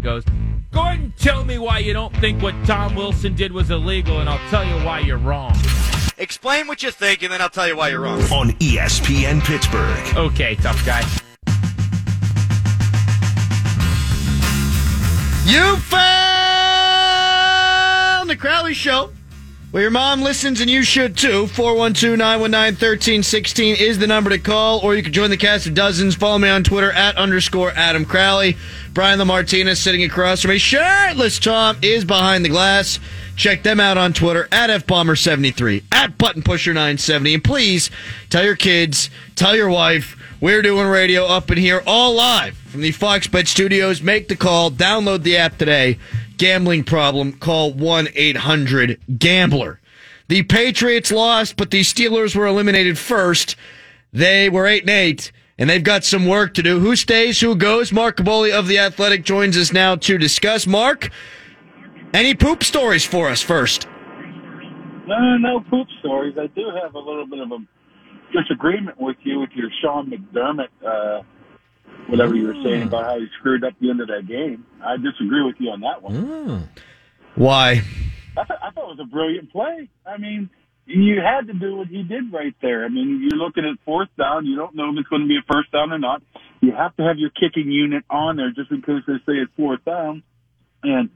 goes, Gordon, tell me why you don't think what Tom Wilson did was illegal, and I'll tell you why you're wrong. Explain what you think, and then I'll tell you why you're wrong. On ESPN Pittsburgh. Okay, tough guy. You found the Crowley Show. Well, your mom listens and you should too. 412 919 1316 is the number to call, or you can join the cast of dozens. Follow me on Twitter at underscore Adam Crowley. Brian LaMartinez sitting across from me. Shirtless Tom is behind the glass. Check them out on Twitter at FBomber73, at Button Pusher 970. And please tell your kids, tell your wife, we're doing radio up in here all live from the Fox Bet Studios. Make the call, download the app today. Gambling problem, call 1 800 Gambler. The Patriots lost, but the Steelers were eliminated first. They were 8 and 8, and they've got some work to do. Who stays, who goes? Mark Kaboly of The Athletic joins us now to discuss. Mark, any poop stories for us first? No, no poop stories. I do have a little bit of a disagreement with you with your Sean McDermott, uh, whatever you were saying hmm. about how he screwed up the end of that game. I disagree with you on that one. Hmm. Why? I, th- I thought it was a brilliant play. I mean, you had to do what he did right there. I mean, you're looking at fourth down. You don't know if it's going to be a first down or not. You have to have your kicking unit on there just in case they say it's fourth down. And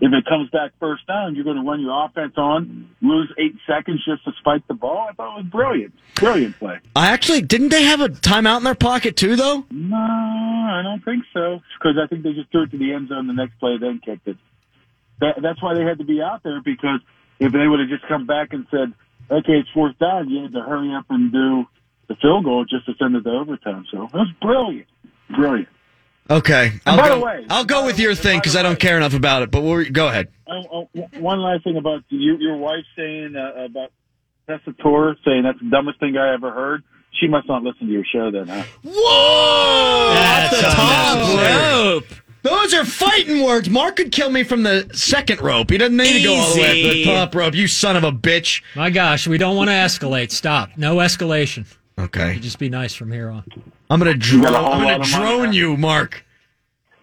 if it comes back first down, you're going to run your offense on, lose eight seconds just to spike the ball. I thought it was brilliant. Brilliant play. I actually, didn't they have a timeout in their pocket too, though? No, I don't think so. Because I think they just threw it to the end zone the next play, then kicked it. That, that's why they had to be out there because if they would have just come back and said, "Okay, it's fourth down," you had to hurry up and do the field goal just to send it to overtime. So it was brilliant, brilliant. Okay. I'll by the go, way- I'll go by with your way- thing because I don't care enough about it. But we'll, go ahead. Oh, oh, one last thing about you, your wife saying uh, about Tessitore saying that's the dumbest thing I ever heard. She must not listen to your show then, huh? Whoa! That's Off the top, rope. Those are fighting words. Mark could kill me from the second rope. He doesn't need to go all the way to the top rope. You son of a bitch. My gosh, we don't want to escalate. Stop. No escalation. Okay. Just be nice from here on. I'm gonna drone. got a whole I'm gonna drone you, Mark.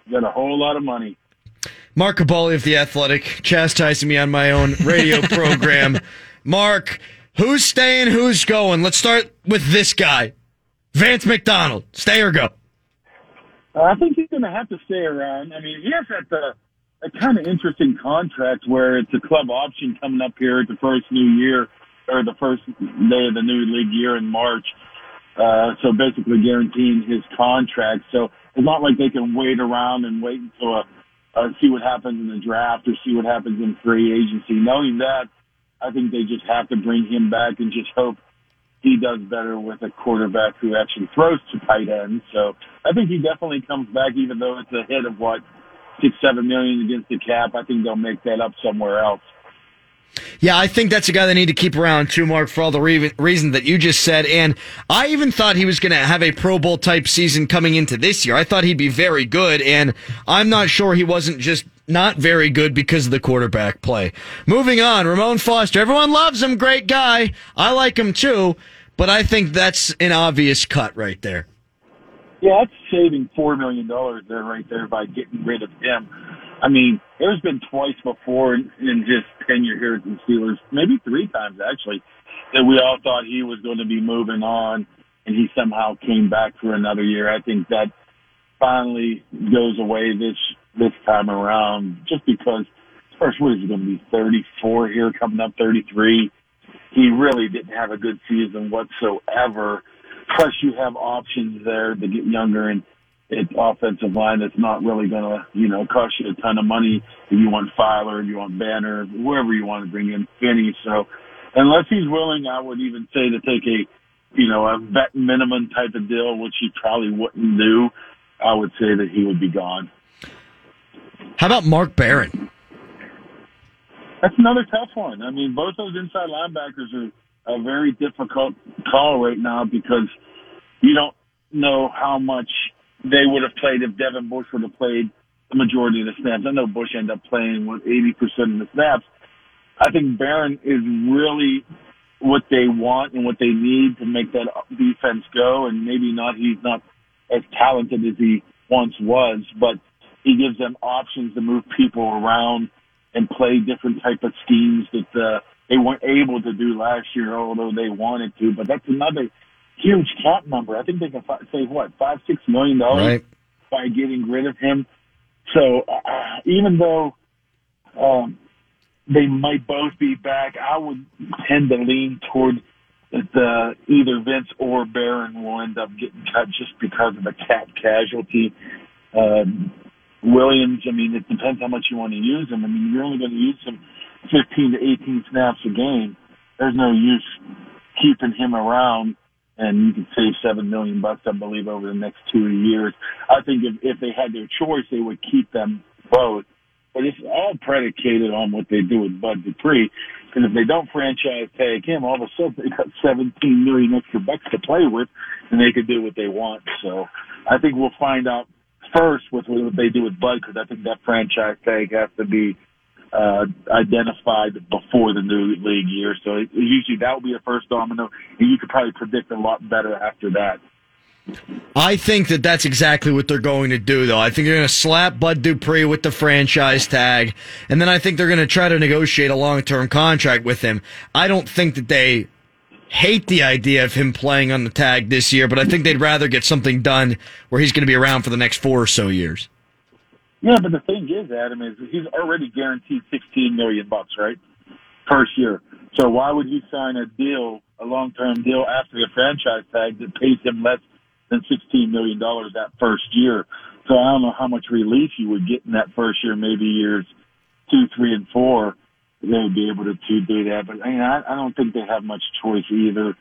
You got a whole lot of money. Mark Kaboly of the Athletic, chastising me on my own radio program. Mark, who's staying? Who's going? Let's start with this guy, Vance McDonald. Stay or go? Uh, I think he's going to have to stay around. I mean, he has that uh, a kind of interesting contract where it's a club option coming up here at the first new year or the first day of the new league year in March. Uh, so basically guaranteeing his contract. So it's not like they can wait around and wait until uh, uh, see what happens in the draft or see what happens in free agency. Knowing that, I think they just have to bring him back and just hope he does better with a quarterback who actually throws to tight ends. So I think he definitely comes back, even though it's a hit of what six, seven million against the cap. I think they'll make that up somewhere else. Yeah, I think that's a guy they need to keep around too, Mark, for all the re- reasons that you just said. And I even thought he was going to have a Pro Bowl type season coming into this year. I thought he'd be very good, and I'm not sure he wasn't just not very good because of the quarterback play. Moving on, Ramon Foster. Everyone loves him, great guy. I like him too, but I think that's an obvious cut right there. Yeah, that's saving four million dollars there, right there, by getting rid of him. I mean, there's been twice before in, in his tenure here at the Steelers, maybe three times actually, that we all thought he was going to be moving on, and he somehow came back for another year. I think that finally goes away this this time around, just because first what is he going to be 34 here, coming up 33. He really didn't have a good season whatsoever. Plus, you have options there to get younger and it's offensive line that's not really going to, you know, cost you a ton of money if you want Feiler, if you want Banner, whoever you want to bring in, Finney. So unless he's willing, I would even say to take a, you know, a vet minimum type of deal, which he probably wouldn't do, I would say that he would be gone. How about Mark Barron? That's another tough one. I mean, both those inside linebackers are a very difficult call right now because you don't know how much they would have played if Devin Bush would have played the majority of the snaps. I know Bush ended up playing with 80% of the snaps. I think Barron is really what they want and what they need to make that defense go. And maybe not, he's not as talented as he once was, but he gives them options to move people around and play different type of schemes that uh, they weren't able to do last year, although they wanted to. But that's another huge cap number. I think they can fi- save what five, six million dollars Right. by getting rid of him. So uh, even though um, they might both be back, I would tend to lean toward that uh, either Vince or Barron will end up getting cut just because of the cap casualty. Um, Williams, I mean, it depends how much you want to use him. I mean, you're only going to use him 15 to 18 snaps a game. There's no use keeping him around, and you can save seven million bucks, I believe, over the next two years. I think if, if they had their choice, they would keep them both. But it's all predicated on what they do with Bud Dupree. Because if they don't franchise tag him, all of a sudden they got 17 million extra bucks to play with, and they could do what they want. So I think we'll find out first with what they do with Bud, because I think that franchise tag has to be uh, identified before the new league year. So it, usually that will be the first domino, and you could probably predict a lot better after that. I think that that's exactly what they're going to do, though. I think they're going to slap Bud Dupree with the franchise tag, and then I think they're going to try to negotiate a long term contract with him. I don't think that they hate the idea of him playing on the tag this year, but I think they'd rather get something done where he's going to be around for the next four or so years. Yeah, but the thing is, Adam, is he's already guaranteed 16 million bucks, right? First year. So why would you sign a deal, a long-term deal after the franchise tag that pays him less than 16 million dollars that first year? So I don't know how much relief you would get in that first year, maybe years two, three, and four. They would be able to, to do that, but I mean, I, I don't think they have much choice either.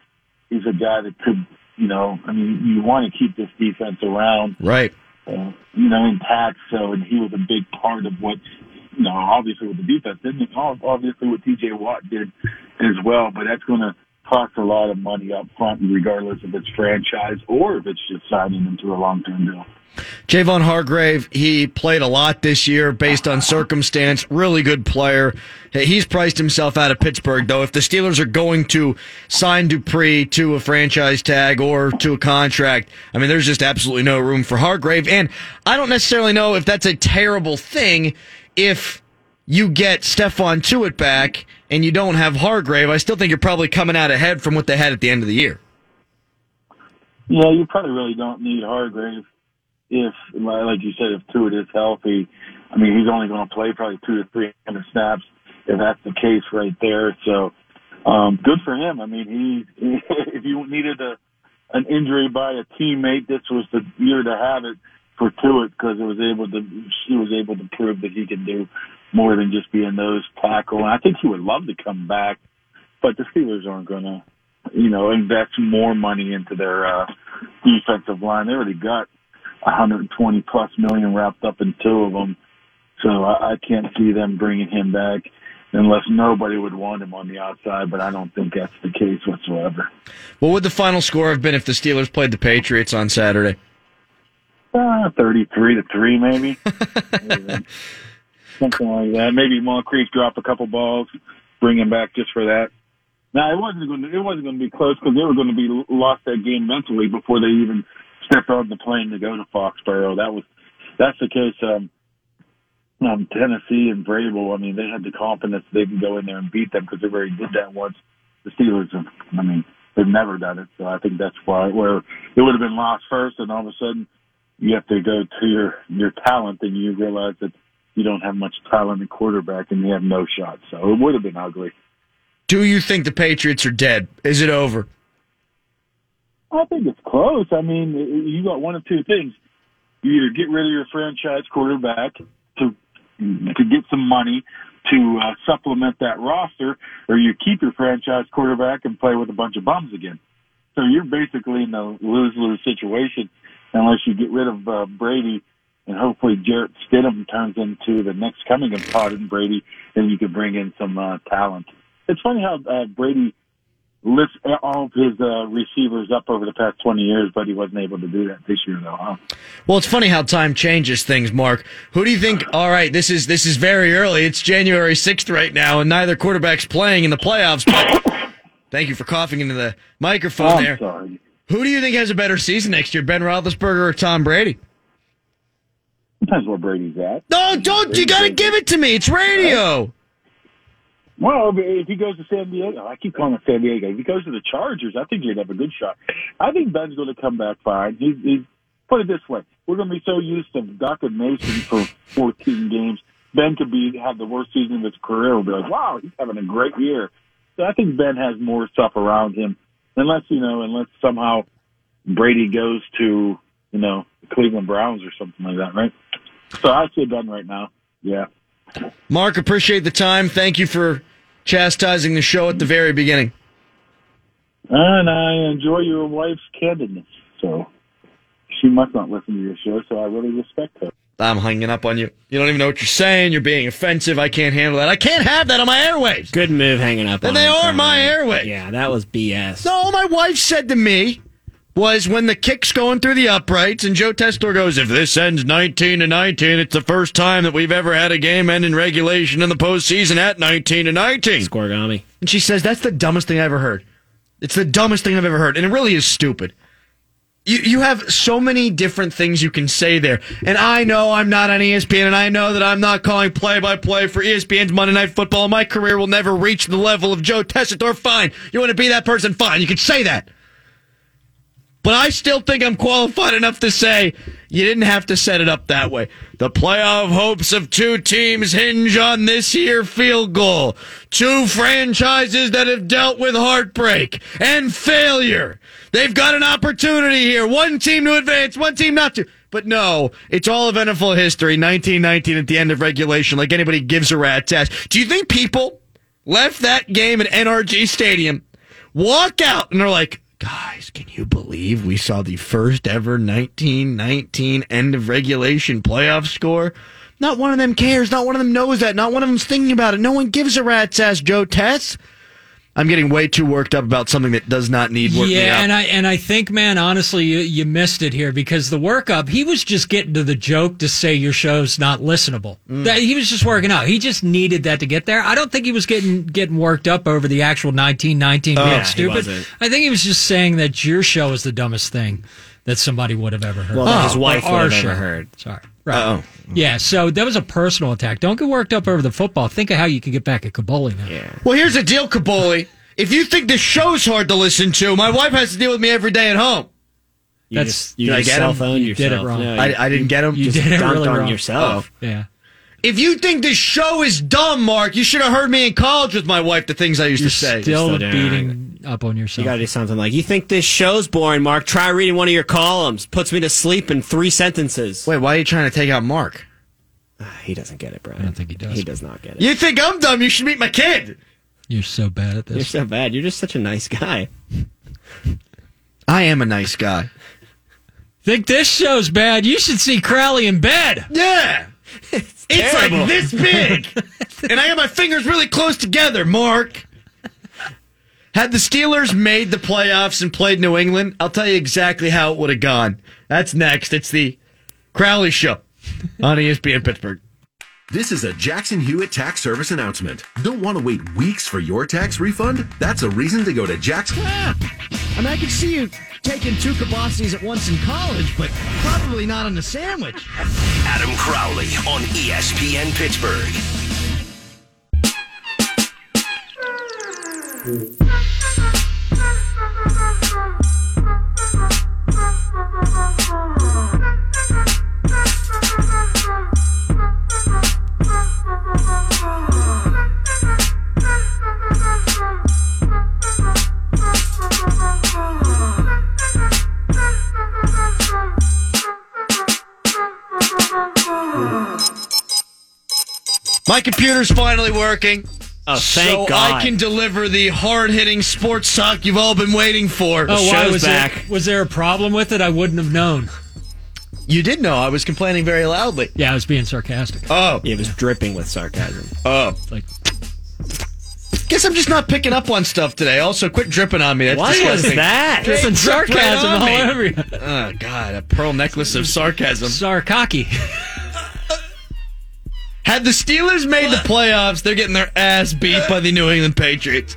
He's a guy that could, you know, I mean, you want to keep this defense around Right. Uh, you know, intact. So, and he was a big part of what, you know, obviously with the defense? Ob- Obviously what TJ Watt did as well, but that's going to cost a lot of money up front, regardless if it's franchise or if it's just signing into a long-term deal. Javon Hargrave, he played a lot this year based on circumstance. Really good player. He's priced himself out of Pittsburgh, though. If the Steelers are going to sign Dupree to a franchise tag or to a contract, I mean, there's just absolutely no room for Hargrave. And I don't necessarily know if that's a terrible thing if you get Stephon Tuitt back and you don't have Hargrave. I still think you're probably coming out ahead from what they had at the end of the year. Yeah, you probably really don't need Hargrave if, like you said, if Tuitt is healthy. I mean, he's only going to play probably two to three hundred snaps if that's the case right there. So, um, good for him. I mean, he, if you needed a, an injury by a teammate, this was the year to have it for Tuitt because it was able to, he was able to prove that he can do more than just being a nose tackle. And I think he would love to come back, but the Steelers aren't going to, you know, invest more money into their, uh, defensive line. They already got 120 plus million wrapped up in two of them. So I, I can't see them bringing him back unless nobody would want him on the outside, but I don't think that's the case whatsoever. What would the final score have been if the Steelers played the Patriots on Saturday? Uh, 33 to 3 maybe. Something like that. Maybe Moncrief drop a couple balls, bring him back just for that. Now it wasn't going to, it wasn't going to be close because they were going to be lost that game mentally before they even stepped on the plane to go to Foxborough. That was, that's the case. Um, um, Tennessee and Vrabel, I mean, they had the confidence they can go in there and beat them because they already did that once. The Steelers, have, I mean, they've never done it, so I think that's why where it would have been lost first, and all of a sudden you have to go to your your talent, and you realize that you don't have much talent in quarterback, and you have no shot. So it would have been ugly. Do you think the Patriots are dead? Is it over? I think it's close. I mean, you got one of two things: you either get rid of your franchise quarterback to to get some money to uh, supplement that roster, or you keep your franchise quarterback and play with a bunch of bums again. So you're basically in a lose-lose situation unless you get rid of uh, Brady and hopefully Jarrett Stidham turns into the next coming of Todd and Brady, then you could bring in some uh, talent. It's funny how uh, Brady lifts all of his uh, receivers up over the past 20 years, but he wasn't able to do that this year, though. Huh? Well, it's funny how time changes things, Mark. Who do you think? All right, this is this is very early. It's January sixth right now, and neither quarterback's playing in the playoffs. But thank you for coughing into the microphone I'm there. sorry. Who do you think has a better season next year, Ben Roethlisberger or Tom Brady? Depends where Brady's at. No, don't. You got to give it to me. It's radio. Well, if he goes to San Diego, I keep calling it San Diego. If he goes to the Chargers, I think he'd have a good shot. I think Ben's going to come back fine. He's, he's put it this way: we're going to be so used to Duck and Mason for 14 games. Ben could be have the worst season of his career. We'll be like, wow, he's having a great year. So I think Ben has more stuff around him, unless you know, unless somehow Brady goes to you know the Cleveland Browns or something like that, right? So I say done right now. Yeah. Mark, appreciate the time. Thank you for chastising the show at the very beginning. And I enjoy your wife's candidness. So she must not listen to your show, so I really respect her. I'm hanging up on you. You don't even know what you're saying. You're being offensive. I can't handle that. I can't have that on my airwaves. Good move hanging up And on they are my airwaves. Yeah, that was BS. No, my wife said to me was when the kick's going through the uprights and Joe Tessitore goes, if this ends 19 to 19, it's the first time that we've ever had a game end in regulation in the postseason at 19 to 19. Scorigami. And she says, that's the dumbest thing I ever heard. It's the dumbest thing I've ever heard. And it really is stupid. You, you have so many different things you can say there. And I know I'm not on ESPN, and I know that I'm not calling play by play for ESPN's Monday Night Football. My career will never reach the level of Joe Tessitore. Fine. You want to be that person? Fine. You can say that. But I still think I'm qualified enough to say you didn't have to set it up that way. The playoff hopes of two teams hinge on this year field goal. Two franchises that have dealt with heartbreak and failure. They've got an opportunity here. One team to advance, one team not to. But no, it's all of NFL history. 1919 at the end of regulation, like anybody gives a rat's ass. Do you think people left that game at NRG Stadium, walk out, and they're like, guys, can you believe we saw the first ever 1919 end of regulation playoff score? Not one of them cares. Not one of them knows that. Not one of them's thinking about it. No one gives a rat's ass, Joe Tess. I'm getting way too worked up about something that does not need work. Yeah, and I and I think, man, honestly, you, you missed it here because the workup. He was just getting to the joke to say your show's not listenable. Mm. That he was just working out. He just needed that to get there. I don't think he was getting getting worked up over the actual 1919 being yeah, he stupid. I think he was just saying that your show is the dumbest thing that somebody would have ever heard. Well, that his wife would have ever heard. Sorry. Right. Oh. Yeah, so that was a personal attack. Don't get worked up over the football. Think of how you can get back at Kaboly now. Yeah. Well, here's the deal, Kaboly. If you think the show's hard to listen to, my wife has to deal with me every day at home. You That's- just, you Did I get him? self-owned You did it yourself. wrong. No, I, you I didn't get him. You just did it dunked really on wrong. yourself. Oh. Yeah. If you think this show is dumb, Mark, you should have heard me in college with my wife. The things I used You're to say. still Still beating up on yourself. You got to do something like, you think this show's boring, Mark? Try reading one of your columns. Puts me to sleep in three sentences. Wait, why are you trying to take out Mark? Ah, He doesn't get it, Brian. I don't think he does. He does not get it. You think I'm dumb? You should meet my kid. You're so bad at this. You're so bad. You're just such a nice guy. I am a nice guy. Think this show's bad? You should see Crowley in bed. Yeah. It's, terrible. like this big. and I got my fingers really close together, Mark. Had the Steelers made the playoffs and played New England, I'll tell you exactly how it would have gone. That's next. It's the Crowley Show on ESPN Pittsburgh. This is a Jackson Hewitt tax service announcement. Don't want to wait weeks for your tax refund? That's a reason to go to Jackson. Ah! I mean, I can see you taking two kibossies at once in college, but probably not on a sandwich. Adam Crowley on ESPN Pittsburgh. My computer's finally working. Oh, thank so God. I can deliver the hard hitting sports talk you've all been waiting for. Oh, why show's was back. There, was there a problem with it? I wouldn't have known. You did know I was complaining very loudly. Yeah, I was being sarcastic. Oh, It was dripping with sarcasm. oh. It's like, Guess I'm just not picking up on stuff today. Also, quit dripping on me. That's What was disgusting. that? Hey, dripping right sarcasm all over you. Oh God, a pearl necklace of sarcasm. Sarcocky. Had the Steelers made the playoffs, they're getting their ass beat by the New England Patriots.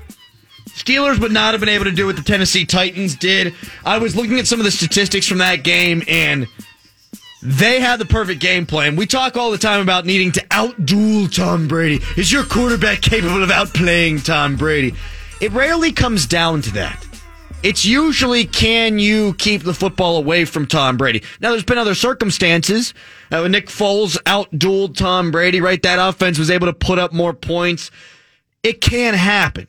Steelers would not have been able to do what the Tennessee Titans did. I was looking at some of the statistics from that game, and They had the perfect game plan. We talk all the time about needing to outduel Tom Brady. Is your quarterback capable of outplaying Tom Brady? It rarely comes down to that. It's usually can you keep the football away from Tom Brady? Now, there's been other circumstances. Uh, Nick Foles outdueled Tom Brady, right? That offense was able to put up more points. It can happen.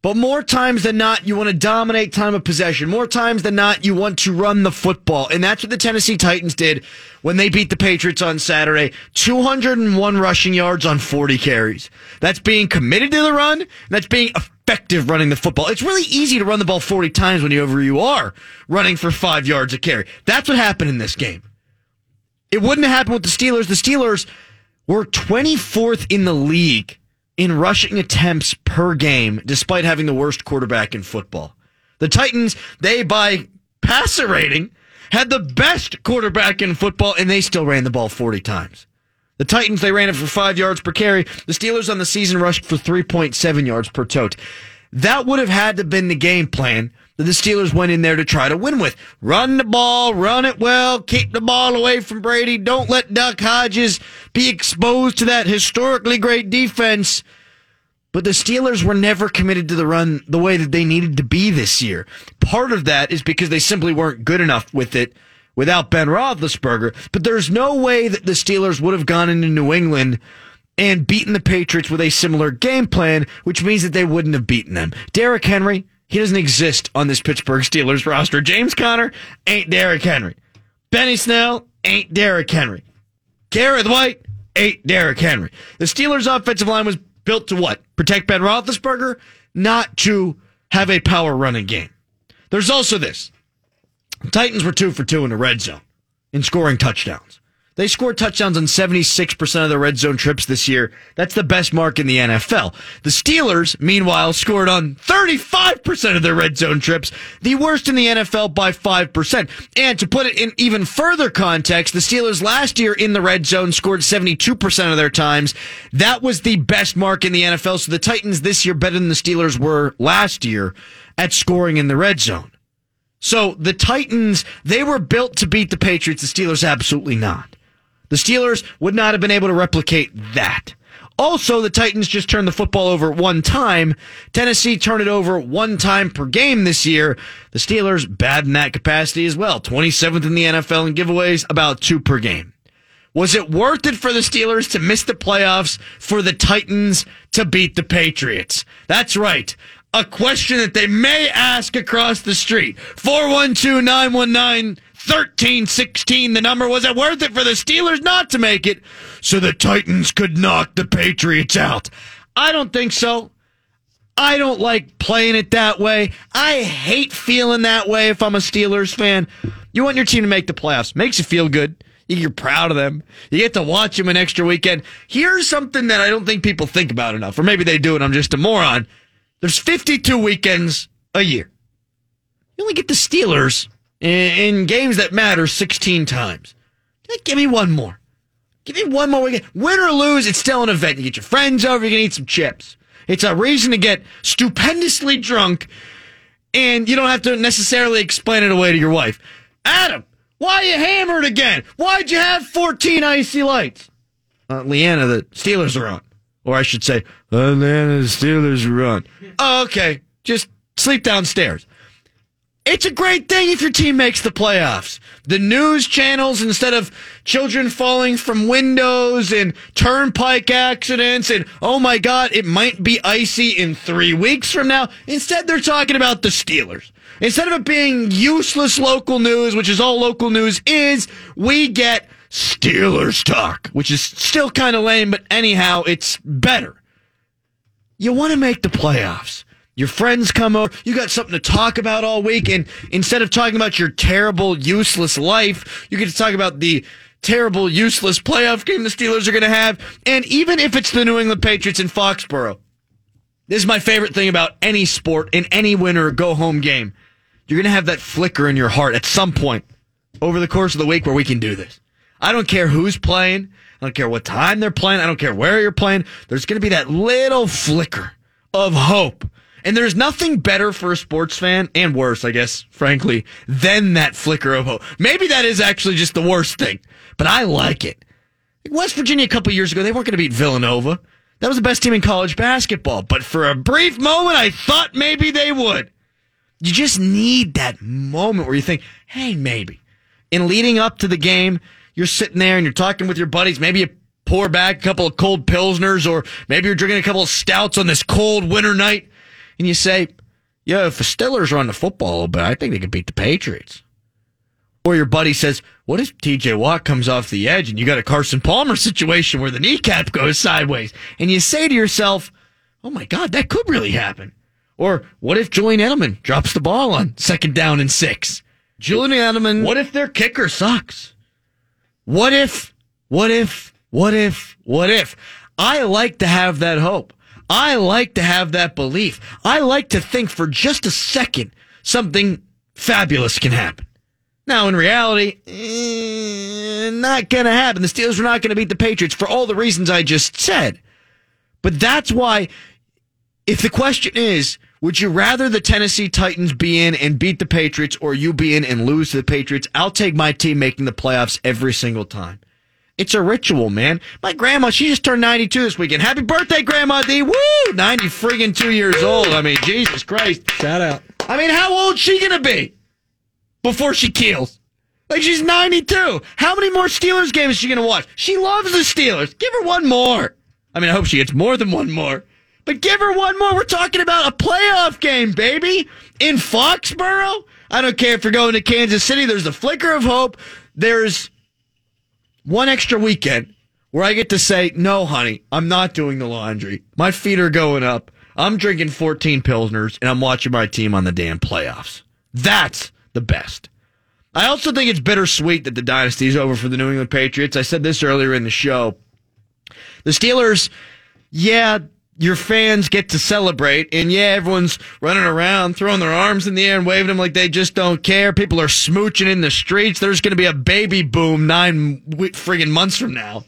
But more times than not, you want to dominate time of possession. More times than not, you want to run the football. And that's what the Tennessee Titans did when they beat the Patriots on Saturday. 201 rushing yards on 40 carries. That's being committed to the run. that's being effective running the football. It's really easy to run the ball 40 times whenever you are running for five yards a carry. That's what happened in this game. It wouldn't have happened with the Steelers. The Steelers were 24th in the league in rushing attempts per game, despite having the worst quarterback in football. The Titans, they by passer rating, had the best quarterback in football, and they still ran the ball 40 times. The Titans, they ran it for five yards per carry. The Steelers on the season rushed for 3.7 yards per tote. That would have had to have been the game plan that the Steelers went in there to try to win with. Run the ball, run it well, keep the ball away from Brady. Don't let Duck Hodges be exposed to that historically great defense. But the Steelers were never committed to the run the way that they needed to be this year. Part of that is because they simply weren't good enough with it without Ben Roethlisberger. But there's no way that the Steelers would have gone into New England and beaten the Patriots with a similar game plan, which means that they wouldn't have beaten them. Derrick Henry, he doesn't exist on this Pittsburgh Steelers roster. James Conner ain't Derrick Henry. Benny Snell ain't Derrick Henry. Kerrith Whyte ain't Derrick Henry. The Steelers' offensive line was built to what? Protect Ben Roethlisberger, not to have a power running game. There's also this. Titans were two for two in the red zone in scoring touchdowns. They scored touchdowns on 76% of their red zone trips this year. That's the best mark in the NFL. The Steelers, meanwhile, scored on 35% of their red zone trips, the worst in the NFL by 5%. And to put it in even further context, the Steelers last year in the red zone scored 72% of their times. That was the best mark in the NFL. So the Titans this year better than the Steelers were last year at scoring in the red zone. So the Titans, they were built to beat the Patriots. The Steelers absolutely not. The Steelers would not have been able to replicate that. Also, the Titans just turned the football over one time. Tennessee turned it over one time per game this year. The Steelers bad in that capacity as well. 27th in the NFL in giveaways, about two per game. Was it worth it for the Steelers to miss the playoffs for the Titans to beat the Patriots? That's right. A question that they may ask across the street. 412 919 13-16 the number was it worth it for the Steelers not to make it? So the Titans could knock the Patriots out. I don't think so. I don't like playing it that way. I hate feeling that way if I'm a Steelers fan. You want your team to make the playoffs. Makes you feel good. You're proud of them. You get to watch them an extra weekend. Here's something that I don't think people think about enough or maybe they do and I'm just a moron. There's 52 weekends a year. You only get the Steelers in, games that matter 16 times. Give me one more. Give me one more. Win or lose, it's still an event. You get your friends over, you can eat some chips. It's a reason to get stupendously drunk, and you don't have to necessarily explain it away to your wife. Adam, why you hammered again? Why'd you have 14 icy lights? Uh, Leanna, the Steelers are on. Or I should say, Leanna, the Steelers are on. Oh, okay. Just sleep downstairs. It's a great thing if your team makes the playoffs. The news channels, instead of children falling from windows and turnpike accidents and, oh my God, it might be icy in three weeks from now, instead they're talking about the Steelers. Instead of it being useless local news, which is all local news is, we get Steelers talk, which is still kind of lame, but anyhow, it's better. You want to make the playoffs. Your friends come over. You got something to talk about all week. And instead of talking about your terrible, useless life, you get to talk about the terrible, useless playoff game the Steelers are going to have. And even if it's the New England Patriots in Foxborough, this is my favorite thing about any sport in any win or go home game. You're going to have that flicker in your heart at some point over the course of the week where we can do this. I don't care who's playing. I don't care what time they're playing. I don't care where you're playing. There's going to be that little flicker of hope And there's nothing better for a sports fan, and worse, I guess, frankly, than that flicker of hope. Maybe that is actually just the worst thing, but I like it. West Virginia a couple years ago, they weren't going to beat Villanova. That was the best team in college basketball. But for a brief moment, I thought maybe they would. You just need that moment where you think, hey, maybe. In leading up to the game, you're sitting there and you're talking with your buddies. Maybe you pour back a couple of cold pilsners, or maybe you're drinking a couple of stouts on this cold winter night, and you say, "Yeah, if the Steelers run the football a little bit, I think they could beat the Patriots." Or your buddy says, "What if T.J. Watt comes off the edge and you got a Carson Palmer situation where the kneecap goes sideways?" And you say to yourself, "Oh my God, that could really happen." Or what if Julian Edelman drops the ball on second down and six? Julian Edelman. What if their kicker sucks? What if? What if? What if? What if? I like to have that hope. I like to have that belief. I like to think for just a second something fabulous can happen. Now, in reality, eh, not going to happen. The Steelers are not going to beat the Patriots for all the reasons I just said. But that's why, if the question is, would you rather the Tennessee Titans be in and beat the Patriots or you be in and lose to the Patriots? I'll take my team making the playoffs every single time. It's a ritual, man. My grandma, she just turned 92 this weekend. Happy birthday, Grandma D. Woo! 90 friggin' two years old. I mean, Jesus Christ. Shout out. I mean, how old she gonna be before she keels? Like she's 92. How many more Steelers games is she gonna watch? She loves the Steelers. Give her one more. I mean, I hope she gets more than one more. But give her one more. We're talking about a playoff game, baby. In Foxborough. I don't care if you're going to Kansas City. There's a flicker of hope. There's one extra weekend where I get to say, no, honey, I'm not doing the laundry. My feet are going up. I'm drinking 14 Pilsners and I'm watching my team on the damn playoffs. That's the best. I also think it's bittersweet that the dynasty is over for the New England Patriots. I said this earlier in the show. The Steelers, yeah, your fans get to celebrate, and yeah, everyone's running around, throwing their arms in the air and waving them like they just don't care. People are smooching in the streets. There's going to be a baby boom nine friggin' months from now.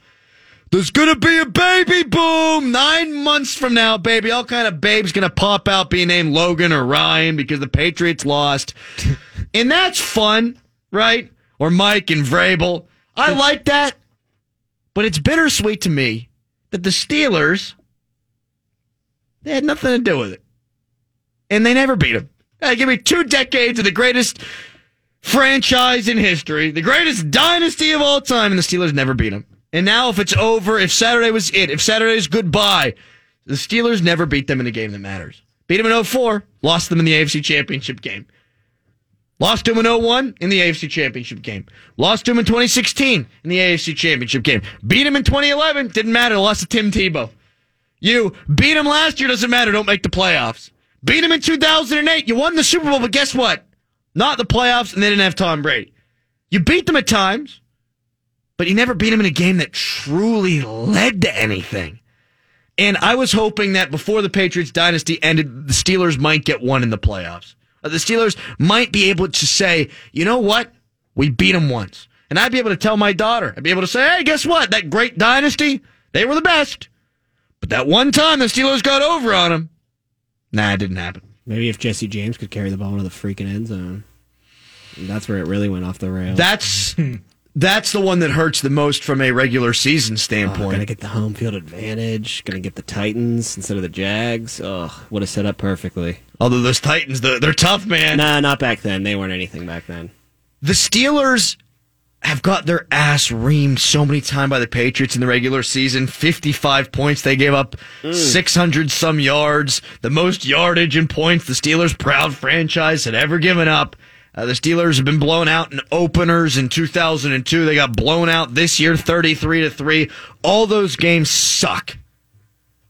There's gonna be a baby boom nine months from now, baby. All kind of babes gonna pop out, being named Logan or Ryan because the Patriots lost, and that's fun, right? Or Mike and Vrabel. I like that, but it's bittersweet to me that the Steelers they had nothing to do with it. And they never beat them. Hey, give me two decades of the greatest franchise in history, the greatest dynasty of all time, and the Steelers never beat them. And now, if it's over, if Saturday was it, if Saturday's goodbye, the Steelers never beat them in a game that matters. Beat them in 04, lost them in the AFC Championship game. Lost to them in 01 in the AFC Championship game. Lost to them in 2016 in the AFC Championship game. Beat them in 2011, didn't matter, lost to Tim Tebow. You beat them last year, doesn't matter, don't make the playoffs. Beat them in 2008, you won the Super Bowl, but guess what? Not the playoffs, and they didn't have Tom Brady. You beat them at times, but you never beat them in a game that truly led to anything. And I was hoping that before the Patriots dynasty ended, the Steelers might get one in the playoffs. Uh, the Steelers might be able to say, you know what? We beat them once. And I'd be able to tell my daughter, I'd be able to say, hey, guess what? That great dynasty, they were the best. But that one time the Steelers got over on him, nah, it didn't happen. Maybe if Jesse James could carry the ball into the freaking end zone. That's where it really went off the rails. That's that's the one that hurts the most from a regular season Oh, standpoint. gonna get the home field advantage. Gonna get the Titans instead of the Jags. Oh, would have set up perfectly. Although those Titans, they're, they're tough, man. Nah, not back then. They weren't anything back then. The Steelers have got their ass reamed so many times by the Patriots in the regular season. 55 points. They gave up 600 some yards, the most yardage and points the Steelers proud franchise had ever given up. Uh, the Steelers have been blown out in openers in 2002. They got blown out this year 33 to 3. All those games suck.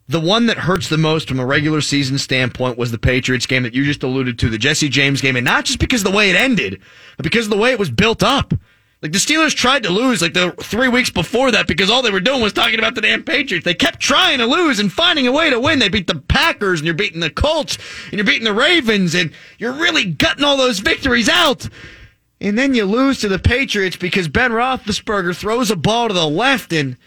The one that hurts the most from a regular season standpoint was the Patriots game that you just alluded to, the Jesse James game, and not just because of the way it ended, but because of the way it was built up. Like the Steelers tried to lose like the three weeks before that because all they were doing was talking about the damn Patriots. They kept trying to lose and finding a way to win. They beat the Packers and you're beating the Colts and you're beating the Ravens and you're really gutting all those victories out. And then you lose to the Patriots because Ben Roethlisberger throws a ball to the left and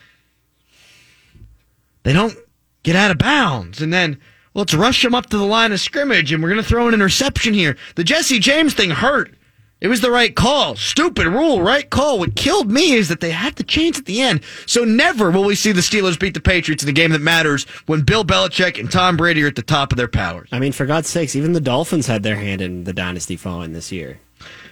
they don't get out of bounds. And then let's rush them up to the line of scrimmage and we're going to throw an interception here. The Jesse James thing hurt. It was the right call. Stupid rule, right call. What killed me is that they had the chance at the end. So never will we see the Steelers beat the Patriots in a game that matters when Bill Belichick and Tom Brady are at the top of their powers. I mean, for God's sakes, even the Dolphins had their hand in the dynasty falling this year.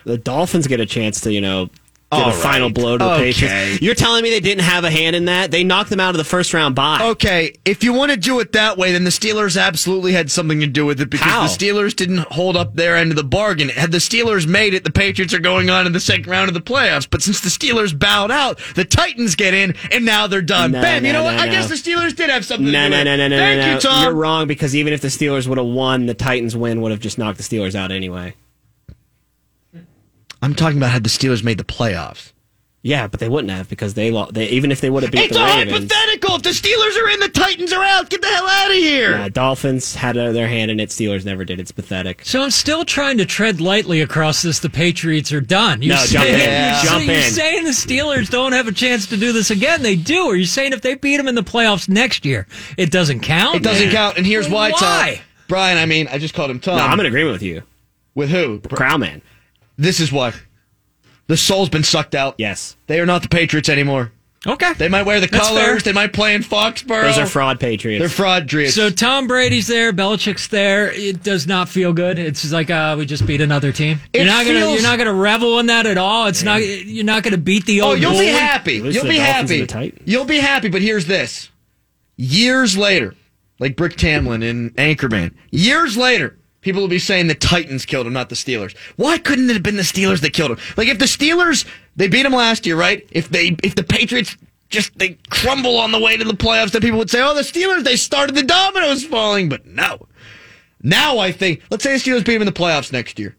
The Dolphins get a chance to, you know, get All a final blow to the Okay. Patriots. You're telling me they didn't have a hand in that? They knocked them out of the first round bye. Okay, if you want to do it that way, then the Steelers absolutely had something to do with it because How? the Steelers didn't hold up their end of the bargain. Had the Steelers made it, the Patriots are going on in the second round of the playoffs. But since the Steelers bowed out, the Titans get in, and now they're done. No, ben, you no, know what? no, I guess the Steelers did have something to No, do no, with no, it. no, no, Thank no, no. you, Tom. You're wrong because even if the Steelers would have won, the Titans win would have just knocked the Steelers out anyway. I'm talking about had the Steelers made the playoffs. Yeah, but they wouldn't have because they lost. They, even if they would have beat It's the a Ravens, hypothetical. If the Steelers are in, the Titans are out. Get the hell out of here. Dolphins had uh, their hand in it. Steelers never did. It's pathetic. So I'm still trying to tread lightly across this. The Patriots are done. You're No, jump saying, in. You're, Jump you're in. saying the Steelers don't have a chance to do this again. They do. Are you saying if they beat them in the playoffs next year, it doesn't count? It doesn't count, and here's why, Why? Tom. Brian, I mean, I just called him Tom. No, I'm in agreement with you. With who? Crowman. This is what The soul's been sucked out. Yes. They are not the Patriots anymore. Okay. They might wear the That's colors. fair. They might play in Foxborough. Those are fraud Patriots. They're fraud dreams. So Tom Brady's there, Belichick's there. It does not feel good. It's like uh, we just beat another team. It you're not gonna you're not gonna revel in that at all. It's not you're not gonna beat the old. oh, you'll be happy. You'll be Dolphins happy. and the Titans. You'll be happy. But here's this: years later, like Brick Tamland in Anchorman, years later. People will be saying the Titans killed him, not the Steelers. Why couldn't it have been the Steelers that killed him? Like if the Steelers they beat him last year, right? If they if the Patriots just they crumble on the way to the playoffs, then people would say, "Oh, the Steelers they started the dominoes falling." But no, now I think let's say the Steelers beat them in the playoffs next year.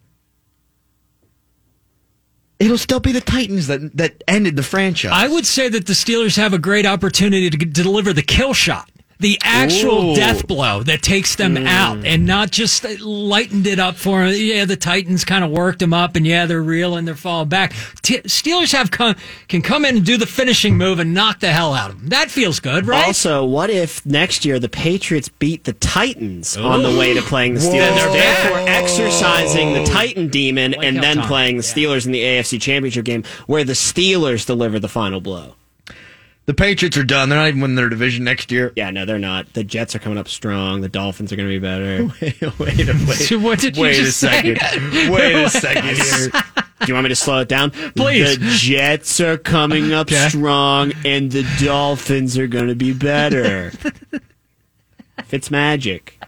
It'll still be the Titans that that ended the franchise. I would say that the Steelers have a great opportunity to deliver the kill shot, the actual Ooh. death blow that takes them hmm. out, and not just uh, lightened it up for them. Yeah, the Titans kind of worked them up, and yeah, they're real and they're falling back. T- Steelers have come, can come in and do the finishing move and knock the hell out of them. That feels good, right? Also, what if next year the Patriots beat the Titans on the way to playing the Steelers, Then they're back. therefore exercising the Titan demon Like and then Tom- playing the Steelers in the AFC Championship game, where the Steelers deliver the final blow. The Patriots are done. They're not even winning their division next year. Yeah, no, they're not. The Jets are coming up strong. The Dolphins are going to be better. wait a wait. what did you Wait a just say? second. Wait a second here. Do you want me to slow it down? Please. The Jets are coming up Okay. strong, and the Dolphins are going to be better. It's magic.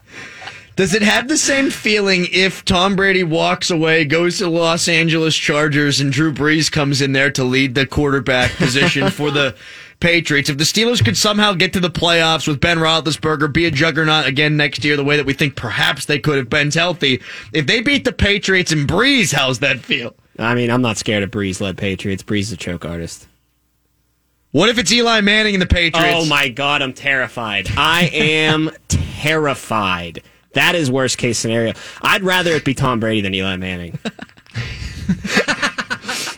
Does it have the same feeling if Tom Brady walks away, goes to the Los Angeles Chargers, and Drew Brees comes in there to lead the quarterback position for the Patriots? If the Steelers could somehow get to the playoffs with Ben Roethlisberger, be a juggernaut again next year, the way that we think perhaps they could if Ben's healthy, if they beat the Patriots and Brees, how's that feel? I mean, I'm not scared of Brees led Patriots. Brees is a choke artist. What if it's Eli Manning and the Patriots? Oh my god, I'm terrified. I am terrified. That is worst case scenario. I'd rather it be Tom Brady than Eli Manning.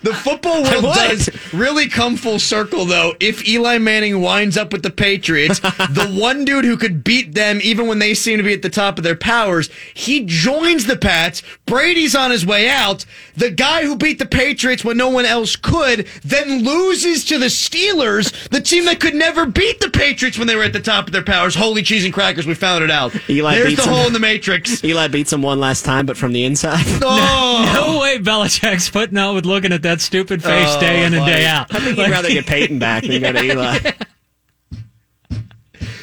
The football world does really come full circle, though. If Eli Manning winds up with the Patriots, the one dude who could beat them, even when they seem to be at the top of their powers, he joins the Pats. Brady's on his way out. The guy who beat the Patriots when no one else could then loses to the Steelers, the team that could never beat the Patriots when they were at the top of their powers. Holy cheese and crackers, we found it out. Eli There's beats the him. hole in the matrix. Eli beats him one last time, but from the inside. Oh. No way Belichick's putting up with looking at that stupid face Oh, day in and day out. I think he'd rather get Peyton back than go to Eli.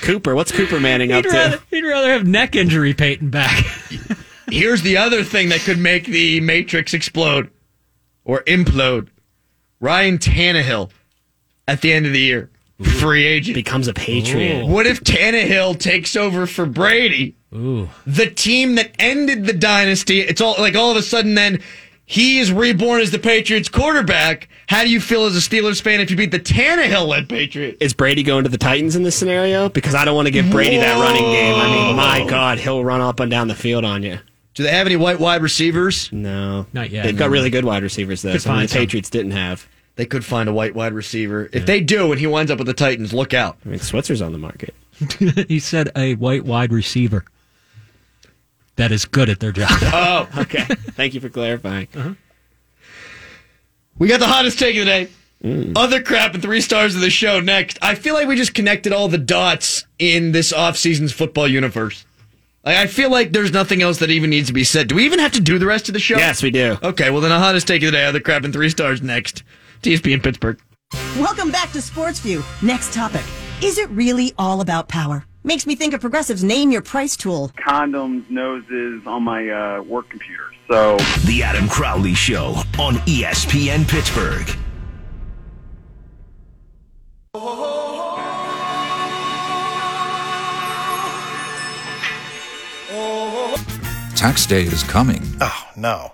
Cooper, what's Cooper Manning up He'd to? rather, he'd rather have neck injury Peyton back. Here's the other thing that could make the Matrix explode or implode. Ryan Tannehill at the end of the year, free agent. Becomes a Patriot. What if Tannehill takes over for Brady? Ooh. The team that ended the dynasty, it's all like all of a sudden then he is reborn as the Patriots quarterback. How do you feel as a Steelers fan if you beat the Tannehill led Patriots? Is Brady going to the Titans in this scenario? Because I don't want to give Brady that running game. I mean, my God, he'll run up and down the field on you. Do they have any white wide receivers? No, Not yet. They've got mm-hmm. really good wide receivers though. Could Some of find the some. Patriots didn't have. They could find a white wide receiver. If they do and he winds up with the Titans, look out. I mean, Switzer's on the market. he said a white wide receiver. That is good at their job. Oh, Okay. Thank you for clarifying. Uh-huh. we got the hottest take of the day. Mm. Other crap and three stars of the show next. I feel like we just connected all the dots in this off-season's football universe. Like, I feel like there's nothing else that even needs to be said. Do we even have to do the rest of the show? Yes, we do. Okay, well then the hottest take of the day, other crap and three stars next. TSP in Pittsburgh. Welcome back to Sports View. Next topic. Is it really all about power? Makes me think of Progressive's Name Your Price tool. Condoms, noses on my uh, work computer. So The Adam Crowley Show on ESPN Pittsburgh. Tax day is coming. Oh, no.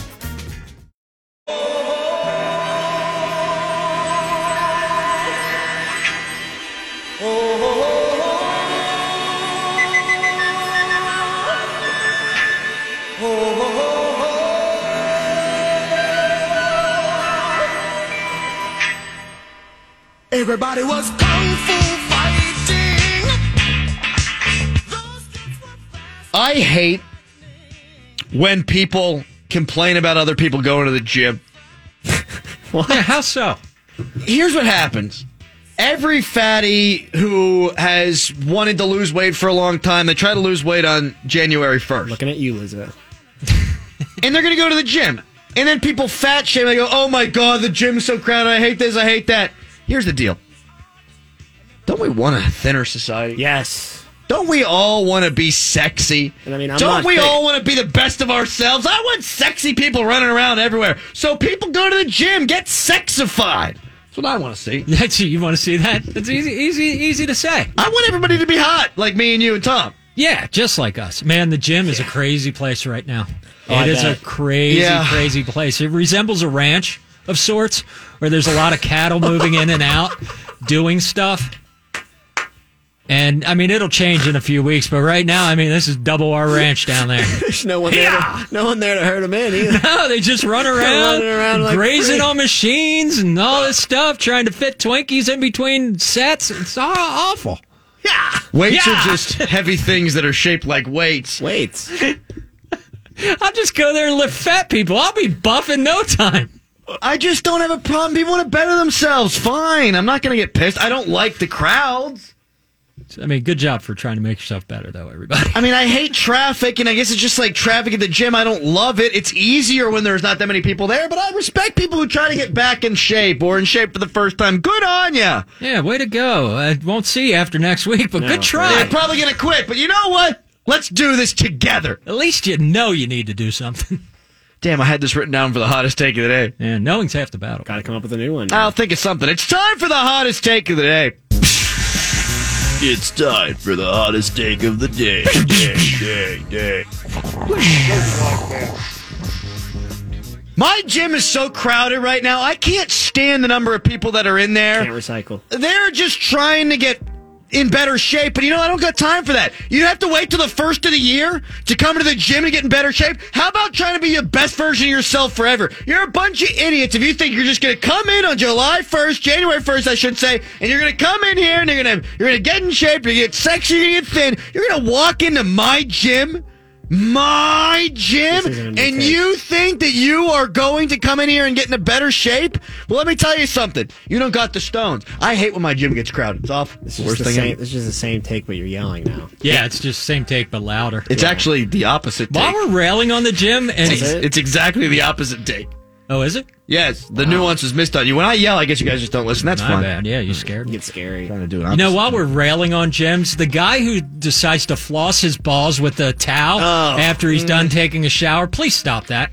Everybody was kung fu fighting. I hate when people complain about other people going to the gym. yeah, how so? Here's what happens. Every fatty who has wanted to lose weight for a long time, they try to lose weight on January 1st. Looking at you, Elizabeth. and they're going to go to the gym. And then people fat shame. They go, oh my God, the gym's so crowded. I hate this. I hate that. Here's the deal. Don't we want a thinner society? Yes. Don't we all want to be sexy? And I mean, I'm Don't we fit. all want to be the best of ourselves? I want sexy people running around everywhere. So people go to the gym, get sexified. That's what I want to see. That's you want to see that? It's easy, easy, easy to say. I want everybody to be hot, like me and you and Tom. Yeah, just like us. Man, the gym is a crazy place right now. Oh, I it is bet. a crazy, Yeah. crazy place. It resembles a ranch of sorts where there's a lot of cattle moving in and out, doing stuff. And I mean, it'll change in a few weeks, but right now, I mean, this is double our ranch down there. There's no one there. To, no one there to hurt them in either. No, they just run around, Running around like grazing crazy. on machines and all this stuff, trying to fit Twinkies in between sets. It's aw- awful. Yeah. Weights Yeah. are just heavy things that are shaped like weights. Weights. I'll just go there and lift fat people. I'll be buff in no time. I just don't have a problem. People want to better themselves. Fine. I'm not going to get pissed. I don't like the crowds. I mean, good job for trying to make yourself better, though, everybody. I mean, I hate traffic, and I guess it's just like traffic at the gym. I don't love it. It's easier when there's not that many people there, but I respect people who try to get back in shape or in shape for the first time. Good on you. Yeah, way to go. I won't see you after next week, but No, good try. They're probably going to quit, but you know what? Let's do this together. At least you know you need to do something. Damn, I had this written down for the hottest take of the day. Yeah, knowing's half the battle. Got to come up with a new one. I'll think of something. It's time for the hottest take of the day. It's time for the hottest take of the day. day, day, day. My gym is so crowded right now. I can't stand the number of people that are in there. Can't recycle. they're just trying to get in better shape, but you know, I don't got time for that. You have to wait till the first of the year to come to the gym and get in better shape. How about trying to be your best version of yourself forever? You're a bunch of idiots if you think you're just going to come in on July 1st, January 1st, I should say, and you're going to come in here and you're going to you're going to get in shape, you're going to get sexy, you're going to get thin. You're going to walk into my gym my gym This isn't a new and take. you think that you are going to come in here and get in a better shape well let me tell you something you don't got the stones i hate when my gym gets crowded it's awful It's the just worst the thing same. ever. It's just the same take, but you're yelling now. Yeah, it's just same take, but louder. it's actually the opposite While we're railing on the gym, and it's, it's exactly the opposite take oh, is it? yes the nuance is missed on you when i yell i guess you guys just don't listen that's My fine bad. Yeah, you scared me. Get scary. trying to do it. You know, while we're railing on gyms, the guy who decides to floss his balls with a towel Oh. after he's done taking a shower, please stop that.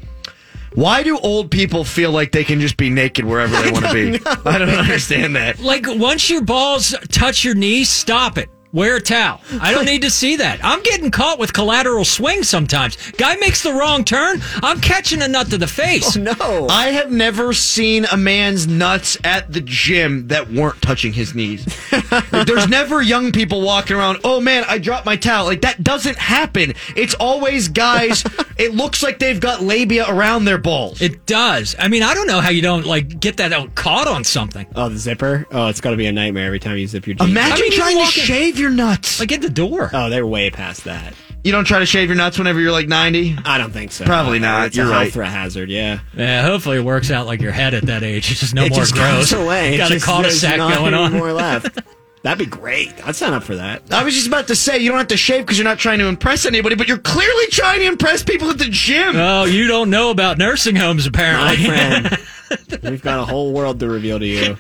why do old people feel like they can just be naked wherever they want to be i don't understand that Like, once your balls touch your knees, stop it. Wear a towel. I don't need to see that. I'm getting caught with collateral swing sometimes. Guy makes the wrong turn. I'm catching a nut to the face. Oh, no. I have never seen a man's nuts at the gym that weren't touching his knees. There's never young people walking around, oh man, I dropped my towel. Like, that doesn't happen. It's always guys, it looks like they've got labia around their balls. It does. I mean, I don't know how you don't like get that out caught on something. Oh, the zipper? Oh, it's got to be a nightmare every time you zip your jeans. Imagine I mean, trying to walking- shave your nuts. Like at the door. Oh, they're way past that. You don't try to shave your nuts whenever you're like 90? I don't think so. Probably not. It's You're a right. health hazard, yeah. Yeah, hopefully it works out like your head at that age. It's just no it more just gross. goes away. Got a It's just- cul-de-sac going on. more left. That'd be great. I'd sign up for that. I was just about to say, you don't have to shave because you're not trying to impress anybody, but you're clearly trying to impress people at the gym. Oh, you don't know about nursing homes, My apparently. friend, we've got a whole world to reveal to you.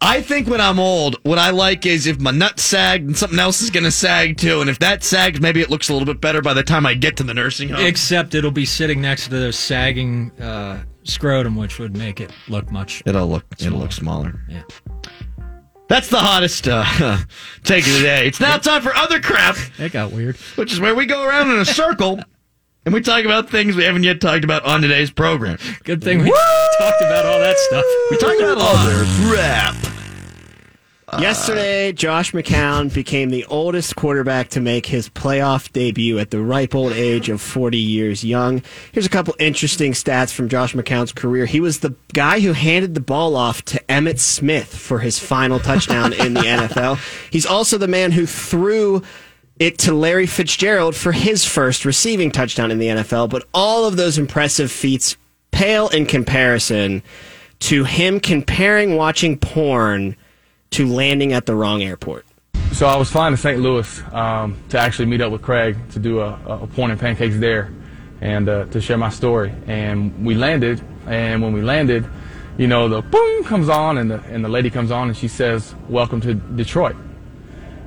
I think when I'm old, what I like is if my nuts sagged and something else is going to sag too. And if that sags, maybe it looks a little bit better by the time I get to the nursing home. Except it'll be sitting next to the sagging uh, scrotum, which would make it look much. it'll look it'll look smaller. Yeah. That's the hottest uh, take of the day. It's now time for other crap, That got weird. which is where we go around in a circle and we talk about things we haven't yet talked about on today's program. Good thing we talked about all that stuff. We talked about a lot. Other crap. Uh, Yesterday, Josh McCown became the oldest quarterback to make his playoff debut at the ripe old age of 40 years young. Here's a couple interesting stats from Josh McCown's career. He was the guy who handed the ball off to Emmitt Smith for his final touchdown in the NFL. He's also the man who threw it to Larry Fitzgerald for his first receiving touchdown in the NFL. But all of those impressive feats pale in comparison to him comparing watching porn to landing at the wrong airport. So I was flying to St. Louis um, to actually meet up with Craig to do a, a porn and pancakes there, and uh, to share my story. And we landed, and when we landed, you know, the boom comes on, and the and the lady comes on, and she says, "Welcome to Detroit."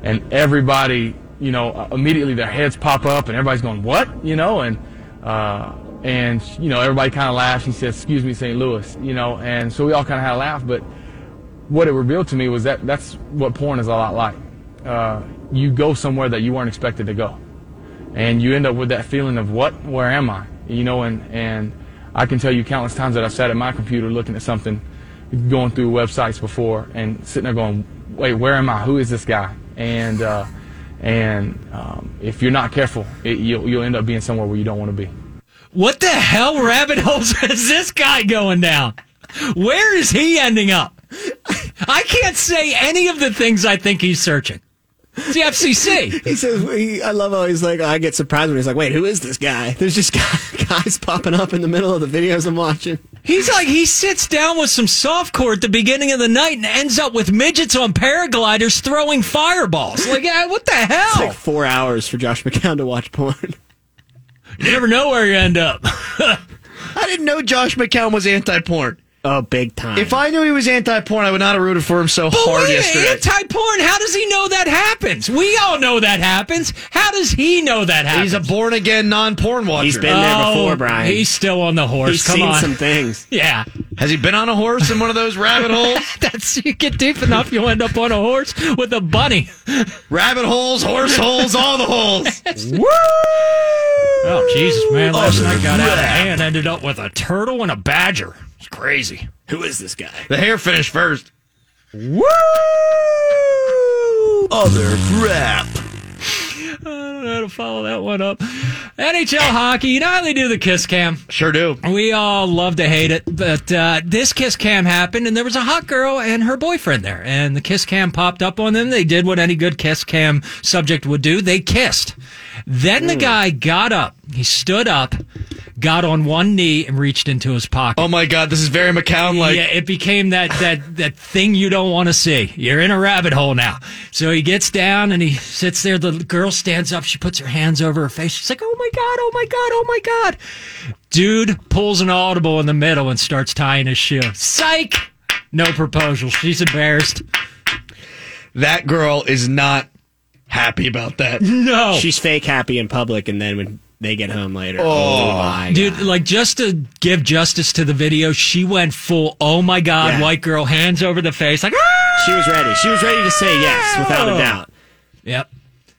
And everybody, you know, uh, immediately their heads pop up, and everybody's going, "What?" You know, and uh, and you know, everybody kind of laughs. She says, "Excuse me, St. Louis," you know, and so we all kind of had a laugh, but what it revealed to me was that that's what porn is a lot like. Uh, you go somewhere that you weren't expected to go, and you end up with that feeling of what, where am I? You know, and and I can tell you countless times that I've sat at my computer looking at something, going through websites before, and sitting there going, wait, where am I? Who is this guy? And uh, and um, if you're not careful, it, you'll you'll end up being somewhere where you don't want to be. What the hell rabbit holes is this guy going down? Where is he ending up? I can't say any of the things I think he's searching. It's the FCC. He says, he, I love how he's like, I get surprised when he's like, wait, who is this guy? There's just guy- guys popping up in the middle of the videos I'm watching. He's like, he sits down with some softcore at the beginning of the night and ends up with midgets on paragliders throwing fireballs. Like, yeah, what the It's hell? like four hours for Josh McCown to watch porn. You never know where you end up. I didn't know Josh McCown was anti-porn. Oh, big time. If I knew he was anti-porn, I would not have rooted for him so But hard wait, yesterday. anti-porn. How does he know that happens? We all know that happens. How does he know that happens? He's a born-again non-porn watcher. He's been there before, oh, Brian. He's still on the horse. He's Come seen on. some things. Yeah. Has he been on a horse in one of those rabbit holes? That's you get deep enough, you'll end up on a horse with a bunny. rabbit holes, horse holes, all the holes. Woo! Oh Jesus, man! Last night got out of hand. Ended up with a turtle and a badger. It's crazy. Who is this guy? The hair finished first. Woo! Other crap. I don't know how to follow that one up. NHL hockey, you know how they do the kiss cam? Sure do. We all love to hate it, but uh, this kiss cam happened, and there was a hot girl and her boyfriend there, and the kiss cam popped up on them. They did what any good kiss cam subject would do they kissed. Then the guy got up, he stood up, got on one knee, and reached into his pocket. Oh my God, this is very McCown like. yeah, it became that that that thing you don't want to see. You're in a rabbit hole now. So he gets down and he sits there. The girl stands up. She puts her hands over her face. She's like, "Oh my god! Oh my god! Oh my god!" Dude pulls an audible in the middle and starts tying his shoe. Psych! No proposal. She's embarrassed. That girl is not happy about that. No, She's fake happy in public, and then when they get home later, oh, my Dude, God. like just to give justice to the video, she went full. Oh my god! Yeah. White girl, hands over the face, like. "Ah!" She was ready. She was ready to say yes, without a doubt. Yep.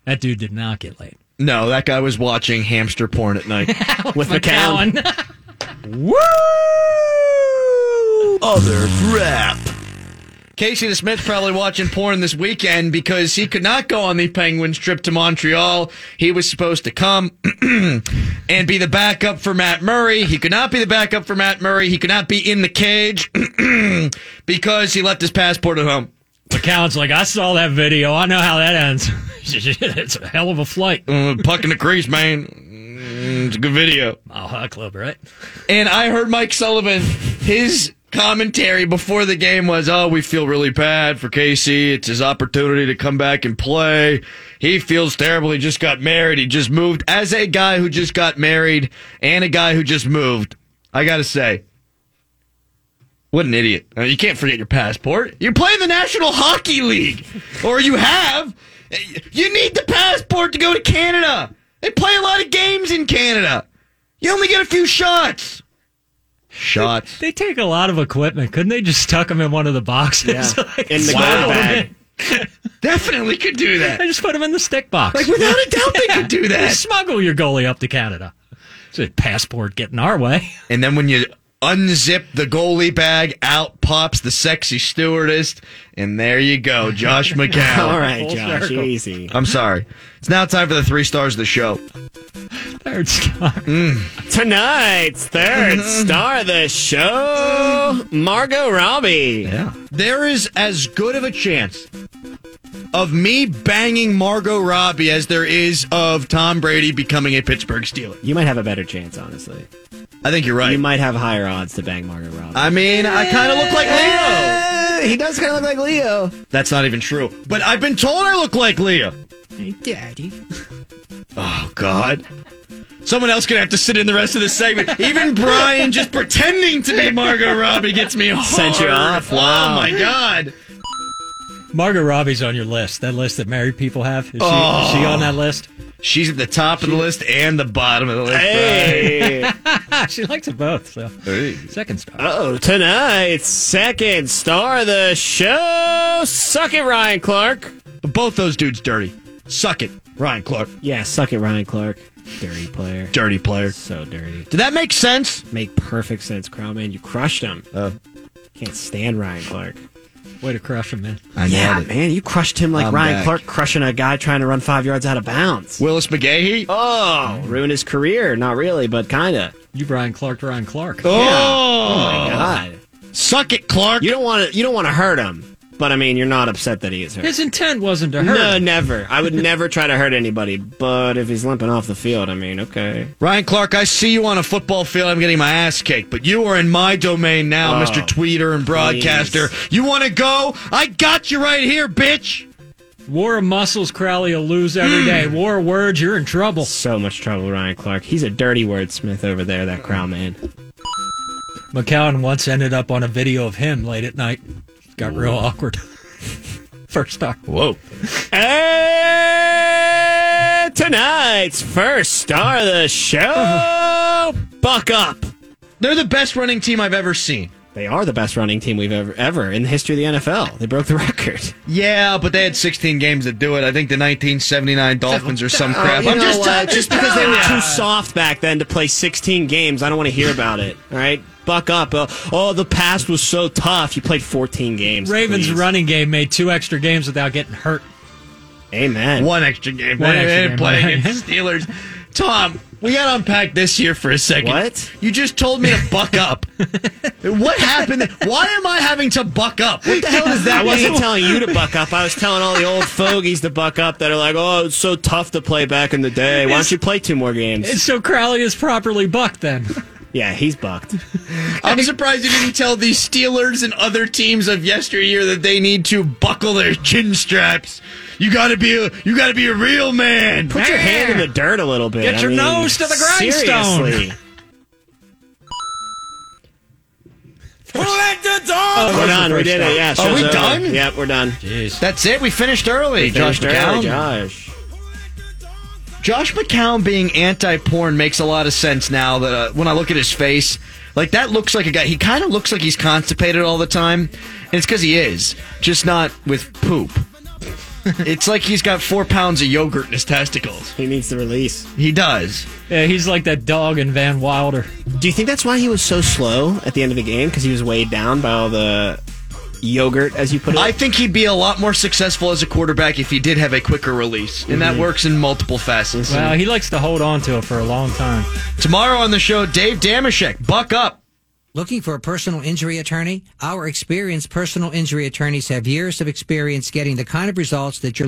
That dude did not get laid. No, that guy was watching hamster porn at night with McCown. Woo! Other crap. Casey DeSmith's probably watching porn this weekend because he could not go on the Penguins trip to Montreal. He was supposed to come and be the backup for Matt Murray. He could not be the backup for Matt Murray. He could not be in the cage because he left his passport at home. McCown's like, I saw that video. I know how that ends. it's a hell of a flight. Uh, puck in the crease, man. Mm, It's a good video. Mile hot Club, right? And I heard Mike Sullivan, his commentary before the game was, oh, we feel really bad for Casey. It's his opportunity to come back and play. He feels terrible. He just got married. He just moved. As a guy who just got married and a guy who just moved, I got to say, what an idiot. Uh, You can't forget your passport. You're playing the National Hockey League, or you have. You need the passport to go to Canada. They play a lot of games in Canada. You only get a few shots. Shots. They take a lot of equipment. Couldn't they just tuck them in one of the boxes? Yeah. Like, In the smuggle gold them bag. Definitely could do that. I just put them in the stick box. Like, without a doubt, they could do They that. smuggle your goalie up to Canada. It's a passport getting our way. And then when you unzip the goalie bag, out pops the sexy stewardess, and there you go, Josh McCown. All right, Full Josh, circle. easy. I'm sorry. It's now time for the three stars of the show. Third star. Tonight's third mm-hmm. star of the show, Margot Robbie. Yeah. There is as good of a chance of me banging Margot Robbie as there is of Tom Brady becoming a Pittsburgh Steeler. You might have a better chance, honestly. I think you're right. You might have higher odds to bang Margot Robbie. I mean, I kind of look like Leo. He does kind of look like Leo. That's not even true. But I've been told I look like Leo. Hey, Daddy. Oh, God. Someone else gonna have to sit in the rest of this segment. Even Brian just pretending to be Margot Robbie gets me hard. Sent you off? Wow. Oh my god. Margot Robbie's on your list. That list that married people have. Is she, Oh. is she on that oh. list? She's at the top of the list and the bottom of the list. Hey. she likes it both. So Hey. second star. oh, tonight's second star of the show, suck it, Ryan Clark. But Both those dudes dirty. Suck it, Ryan Clark. Yeah, suck it, Ryan Clark. Dirty player. Dirty player. So dirty. Did that make sense? Make perfect sense, Crowman. You crushed him. Uh, Can't stand Ryan Clark. Way to crush him, man. I yeah, nailed it. man, you crushed him like I'm Ryan back. Clark crushing a guy trying to run five yards out of bounds. Willis McGahee. Oh, ruined his career. Not really, but kinda. You Brian Clark to Ryan Clark. Oh, Oh my god. Suck it, Clark. You don't want to. You don't want to hurt him. But I mean, you're not upset that he is hurt. His intent wasn't to hurt. No, never. I would never try to hurt anybody. But if he's limping off the field, I mean, okay. Ryan Clark, I see you on a football field. I'm getting my ass kicked, but you are in my domain now, Oh, Mr. Tweeter and broadcaster. You want to go? I got you right here, bitch. War of muscles, Crowley will lose every hmm. day. War of words, you're in trouble. So much trouble, Ryan Clark. He's a dirty wordsmith over there, that crown man. McCown once ended up on a video of him late at night. Got real awkward. First star. Whoa. And tonight's first star of the show, uh-huh. Buck Up. They're the best running team I've ever seen. They are the best running team we've ever ever in the history of the NFL. They broke the record. Yeah, but they had 16 games to do it. I think the 1979 Dolphins or some uh, crap. Oh, you I'm know just, just because they were too soft back then to play 16 games. I don't want to hear about it. All right, buck up. Uh, oh, the past was so tough. You played 14 games. Ravens please. running game made two extra games without getting hurt. Amen. One extra game. One they extra didn't game, play right. against the Steelers. Tom, we got to unpack this here for a second. What? You just told me to buck up. what happened? Why am I having to buck up? What the hell does that I wasn't telling you to buck up. I was telling all the old fogies to buck up that are like, oh, it's so tough to play back in the day. Why don't you play two more games? And so Crowley is properly bucked then. Yeah, he's bucked. I'm surprised you didn't tell the Steelers and other teams of yesteryear that they need to buckle their chin straps. You gotta be a you gotta be a real man. Put your hand in the dirt a little bit. Get I your mean, nose to the grindstone. Seriously. Oh, we're done. We did it. Yeah. Are we over. done? Yep, we're done. Jeez. That's it. We finished early. Josh Finished early, Josh. Josh McCown being anti-porn makes a lot of sense now that uh, when I look at his face, like that looks like a guy. He kind of looks like he's constipated all the time, and it's because he is, just not with poop. it's like he's got four pounds of yogurt in his testicles. He needs the release. He does. Yeah, he's like that dog in Van Wilder. Do you think that's why he was so slow at the end of the game? Because he was weighed down by all the yogurt, as you put it? I think he'd be a lot more successful as a quarterback if he did have a quicker release, and that Mhm. works in multiple facets. Well, he likes to hold on to it for a long time. Tomorrow on the show, Dave Dameshek, buck up. Looking for a personal injury attorney? Our experienced personal injury attorneys have years of experience getting the kind of results that you're